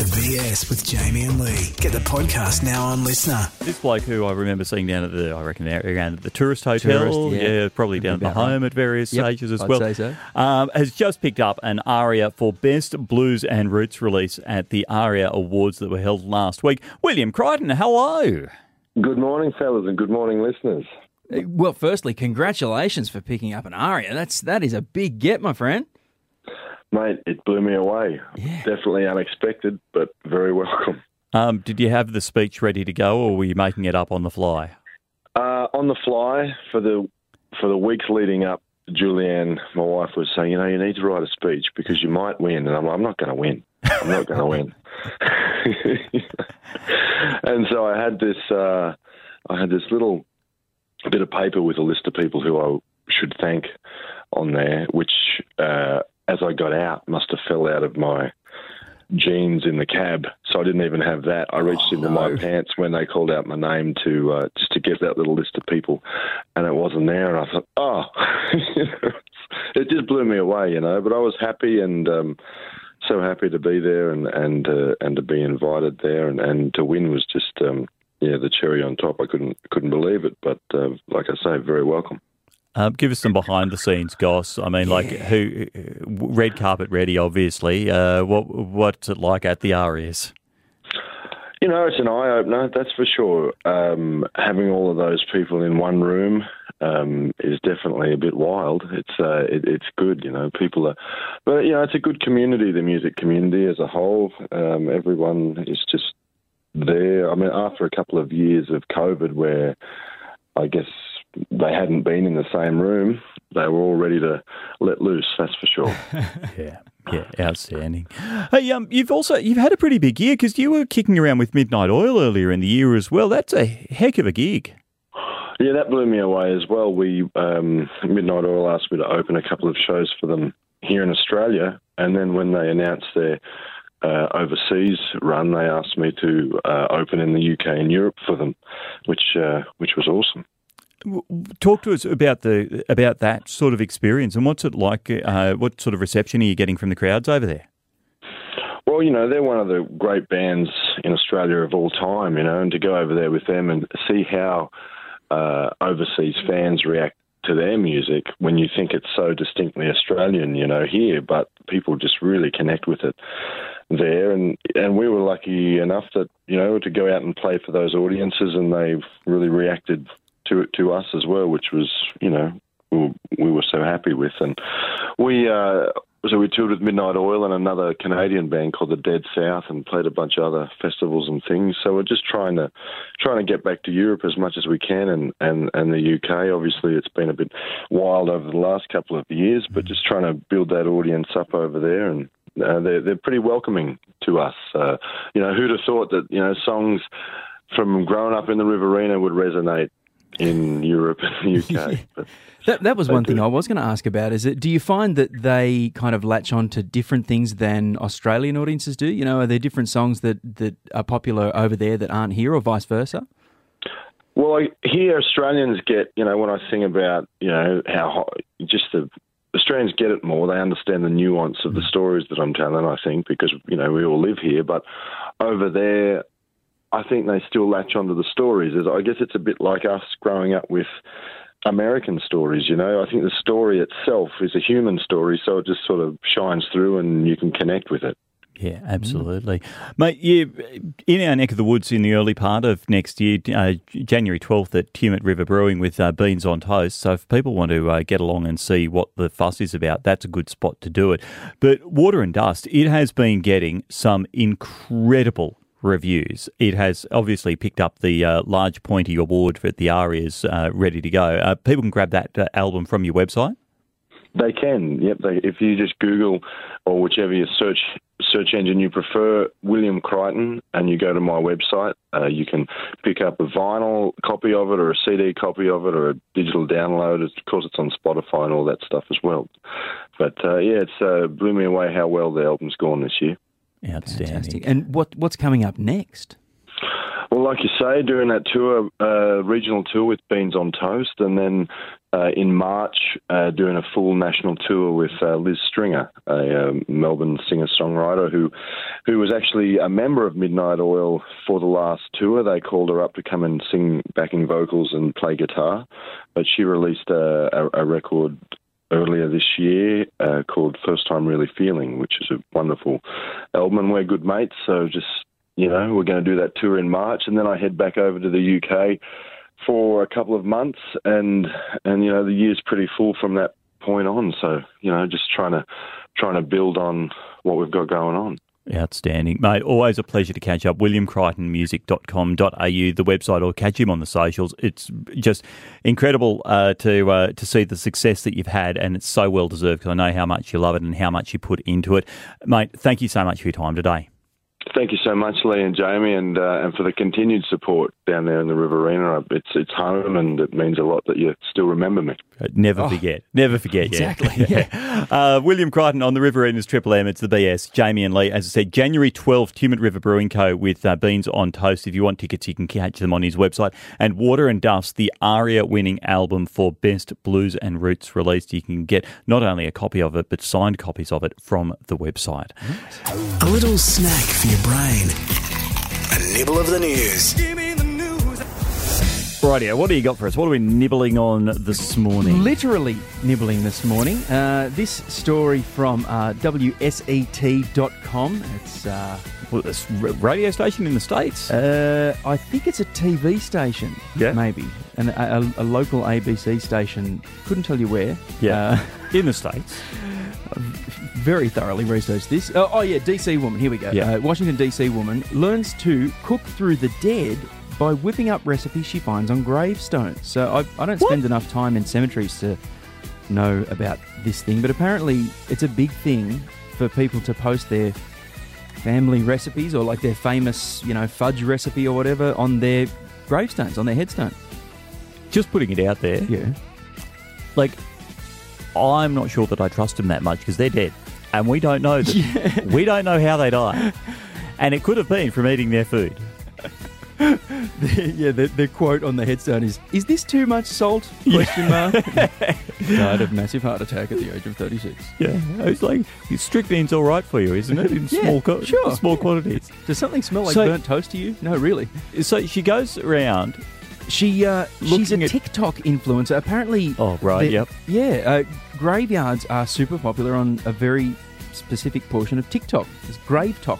The BS with Jamie and Lee. Get the podcast now on LiSTNR. This bloke who I remember seeing down at the, I reckon, around at the tourist hotel, Tourist, yeah. probably down at the About right. home at various Yep, stages as I'd well, say so. um, has just picked up an ARIA for Best Blues and Roots release at the ARIA Awards that were held last week. William Crichton, hello. Good morning, fellas, and good morning, listeners. Well, firstly, congratulations for picking up an aria. That's that is a big get, my friend. Mate, it blew me away. Definitely unexpected, but very welcome. Um, did you have the speech ready to go, or were you making it up on the fly? Uh, on the fly, for the for the weeks leading up, Julianne, my wife, was saying, you know, you need to write a speech because you might win. And I'm like, I'm not going to win. I'm not going to win. and so I had this, uh, I had this little bit of paper with a list of people who I should thank on there, which, uh, I got out, must have fell out of my jeans in the cab, so I didn't even have that. I reached into my pants when they called out my name to uh, just to get that little list of people, and it wasn't there. And I thought, oh, it just blew me away, you know. But I was happy and um, so happy to be there and and uh, and to be invited there, and, and to win was just um, yeah the cherry on top. I couldn't couldn't believe it, but uh, like I say, very welcome. Um, give us some behind the scenes, Goss. I mean, like who, red carpet ready, obviously. Uh, what what's it like at the ARIAs? You know, it's an eye opener, that's for sure. Um, having all of those people in one room um, is definitely a bit wild. It's uh, it, it's good, you know. People are, but you know, it's a good community. The music community as a whole, um, everyone is just there. I mean, after a couple of years of COVID, where I guess they hadn't been in the same room, they were all ready to let loose. That's for sure. Yeah, yeah, outstanding. Hey, um, you've also you've had a pretty big year because you were kicking around with Midnight Oil earlier in the year as well. That's a heck of a gig. Yeah, that blew me away as well. We um, Midnight Oil asked me to open a couple of shows for them here in Australia, and then when they announced their uh, overseas run, they asked me to uh, open in the UK and Europe for them, which uh, which was awesome. Talk to us about the about that sort of experience and what's it like? Uh, what sort of reception are you getting from the crowds over there? Well, you know, they're one of the great bands in Australia of all time, you know, and to go over there with them and see how uh, overseas fans react to their music when you think it's so distinctly Australian, you know, here, but people just really connect with it there. And, and we were lucky enough that, you know, to go out and play for those audiences and they've really reacted to to us as well, which was, you know, we were, we were so happy with. And we, uh, so we toured with Midnight Oil and another Canadian band called the Dead South, and played a bunch of other festivals and things. So we're just trying to trying to get back to Europe as much as we can, and and and the UK. Obviously, it's been a bit wild over the last couple of years, but just trying to build that audience up over there, and uh, they're they're pretty welcoming to us. Uh, you know, who'd have thought that you know songs from growing up in the Riverina would resonate in Europe and the UK. But That, that was one thing. I was going to ask about. Is it? Do you find that they kind of latch on to different things than Australian audiences do? You know, are there different songs that that are popular over there that aren't here, or vice versa? Well, I, here Australians get, you know, when I sing about, you know, how just the Australians get it more. They understand the nuance of the mm. stories that I'm telling. I think because you know we all live here, but over there, I think they still latch onto the stories. I guess it's a bit like us growing up with American stories. You know, I think the story itself is a human story, so it just sort of shines through, and you can connect with it. Yeah, absolutely, mate. You in our neck of the woods in the early part of next year, uh, January twelfth at Tumut River Brewing with uh, Beans on Toast. So if people want to uh, get along and see what the fuss is about, that's a good spot to do it. But Water and Dust, it has been getting some incredible reviews. It has obviously picked up the uh, large pointy award for the Arias uh, ready to go. Uh, people can grab that uh, album from your website. They can. Yep. They, if you just Google or whichever your search search engine you prefer, William Crichton, and you go to my website, uh, you can pick up a vinyl copy of it, or a CD copy of it, or a digital download. Of course, it's on Spotify and all that stuff as well. But uh, yeah, it's blew me away how well the album's gone this year. Outstanding. Fantastic. And what what's coming up next? Well, well, like you say, doing that tour, uh, regional tour with Beans on Toast, and then uh, in March, uh, doing a full national tour with uh, Liz Stringer, a um, Melbourne singer-songwriter who, who was actually a member of Midnight Oil for the last tour. They called her up to come and sing backing vocals and play guitar, but she released a, a, a record earlier this year uh, called First Time Really Feeling, which is a wonderful album, and we're good mates. So just you know, we're going to do that tour in March, and then I head back over to the UK for a couple of months, and and you know the year's pretty full from that point on. So you know, just trying to trying to build on what we've got going on. Outstanding. Mate, always a pleasure to catch up. WilliamCrichtonmusic.com.au, the website, or catch him on the socials. It's just incredible uh, to uh, to see the success that you've had, and it's so well deserved because I know how much you love it and how much you put into it. Mate, thank you so much for your time today. Thank you so much, Lee and Jamie, and uh, and for the continued support down there in the Riverina. It's it's home, and it means a lot that you still remember me. Uh, Never forget. Never forget. Exactly, Yeah. Uh, William Crichton on the Riverina's Triple M. It's the BS. Jamie and Lee. As I said, January 12th, Tumut River Brewing Co. with uh, Beans on Toast. If you want tickets, you can catch them on his website. And Water and Dust, the ARIA winning album for Best Blues and Roots released. You can get not only a copy of it, but signed copies of it from the website. A little snack for your brain. A nibble of the news. Rightio, what do you got for us? What are we nibbling on this morning? Literally nibbling this morning. Uh, this story from uh, WSET.com. It's, uh, Well, this r- radio station in the States? uh, I think it's a TV station. Yeah. Maybe. And a, a, a local ABC station. Couldn't tell you where. yeah. Uh, in the States. very thoroughly researched this. Oh, oh yeah, DC woman. Here we go. Yeah. Uh, Washington DC woman learns to cook through the dead by whipping up recipes she finds on gravestones. So I, I don't spend enough time in cemeteries to know about this thing, but apparently it's a big thing for people to post their family recipes or like their famous, you know, fudge recipe or whatever on their gravestones, on their headstone. Just putting it out there. Yeah. like I'm not sure that I trust them that much because they're dead, and we don't know that we don't know how they die, and it could have been from eating their food. yeah, the, the quote on the headstone is, "Is this too much salt?" Question mark. Died of massive heart attack at the age of thirty-six. Yeah, it's like strychnine's all right for you, isn't it? In Yeah, small, co- sure. small quantities. Does something smell like So- burnt toast to you? No, really. So she goes around. She uh, she's a Looking at- TikTok influencer. Apparently. Oh, right, the- yep. Yeah, uh, graveyards are super popular on a very specific portion of TikTok. It's GraveTok.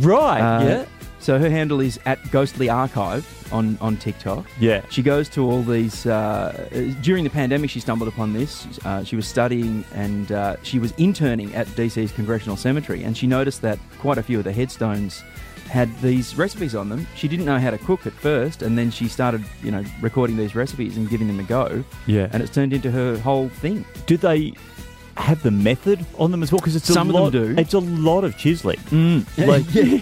Right. Uh, yeah. So her handle is at Ghostly Archive on, on TikTok. Yeah. She goes to all these. Uh, during the pandemic, she stumbled upon this. Uh, she was studying and uh, she was interning at DC's Congressional Cemetery, and she noticed that quite a few of the headstones had these recipes on them. She didn't know how to cook at first, and then she started, you know, recording these recipes and giving them a go. Yeah. And it's turned into her whole thing. Do they have the method on them as well? Because it's a Some of them do. It's a lot of chiseling. Like, yeah.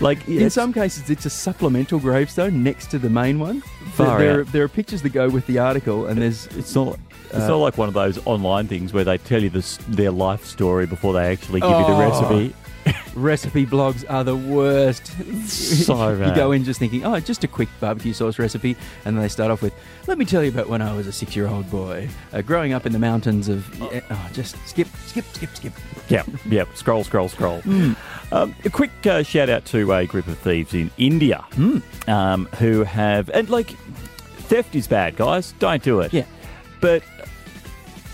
Like In some cases, it's a supplemental gravestone next to the main one. Far there, out. there are pictures that go with the article, and there's It's not. It's Uh, not like one of those online things where they tell you this, their life story before they actually give you the Oh. recipe. Recipe blogs are the worst. So bad. you go in just thinking, oh, just a quick barbecue sauce recipe, and then they start off with, let me tell you about when I was a six-year-old boy uh, growing up in the mountains of. Oh, just skip, skip, skip, skip. Yeah, yeah. Scroll, scroll, scroll. Hmm. Um, a quick uh, shout out to a group of thieves in India Hmm. um, who have and like theft is bad, guys. Don't do it. Yeah. but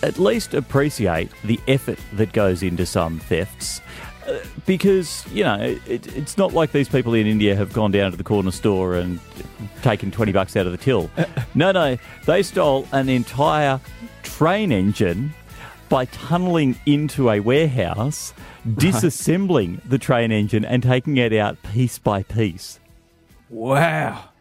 at least appreciate the effort that goes into some thefts. Because you know it, it's not like these people in India have gone down to the corner store and taken twenty bucks out of the till. no, no, they stole an entire train engine by tunneling into a warehouse, disassembling the train engine and taking it out piece by piece. Wow.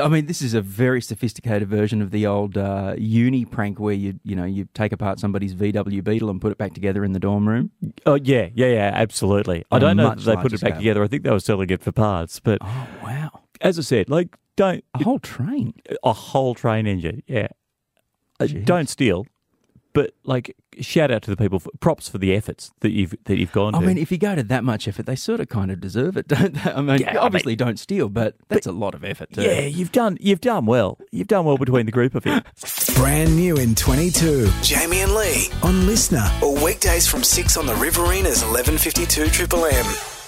I mean, this is a very sophisticated version of the old uh, uni prank where you, you know, you take apart somebody's VW Beetle and put it back together in the dorm room. Oh yeah, yeah, yeah, absolutely. I On a don't know if they put it back scale. together. I think they were selling it for parts, but Oh wow! as I said, like don't A whole train. a whole train engine. Yeah, Uh, Jeez. don't steal, but like shout out to the people. For, props for the efforts that you've that you've gone. I to. mean, if you go to that much effort, they sort of kind of deserve it, don't they? I mean, Yeah, I obviously don't steal, but that's a lot of effort too. yeah, you've done you've done well. You've done well between the group of you. Brand new in 22. Jamie and Lee on LiSTNR All weekdays from 6 on the Riverina's 1152 Triple M.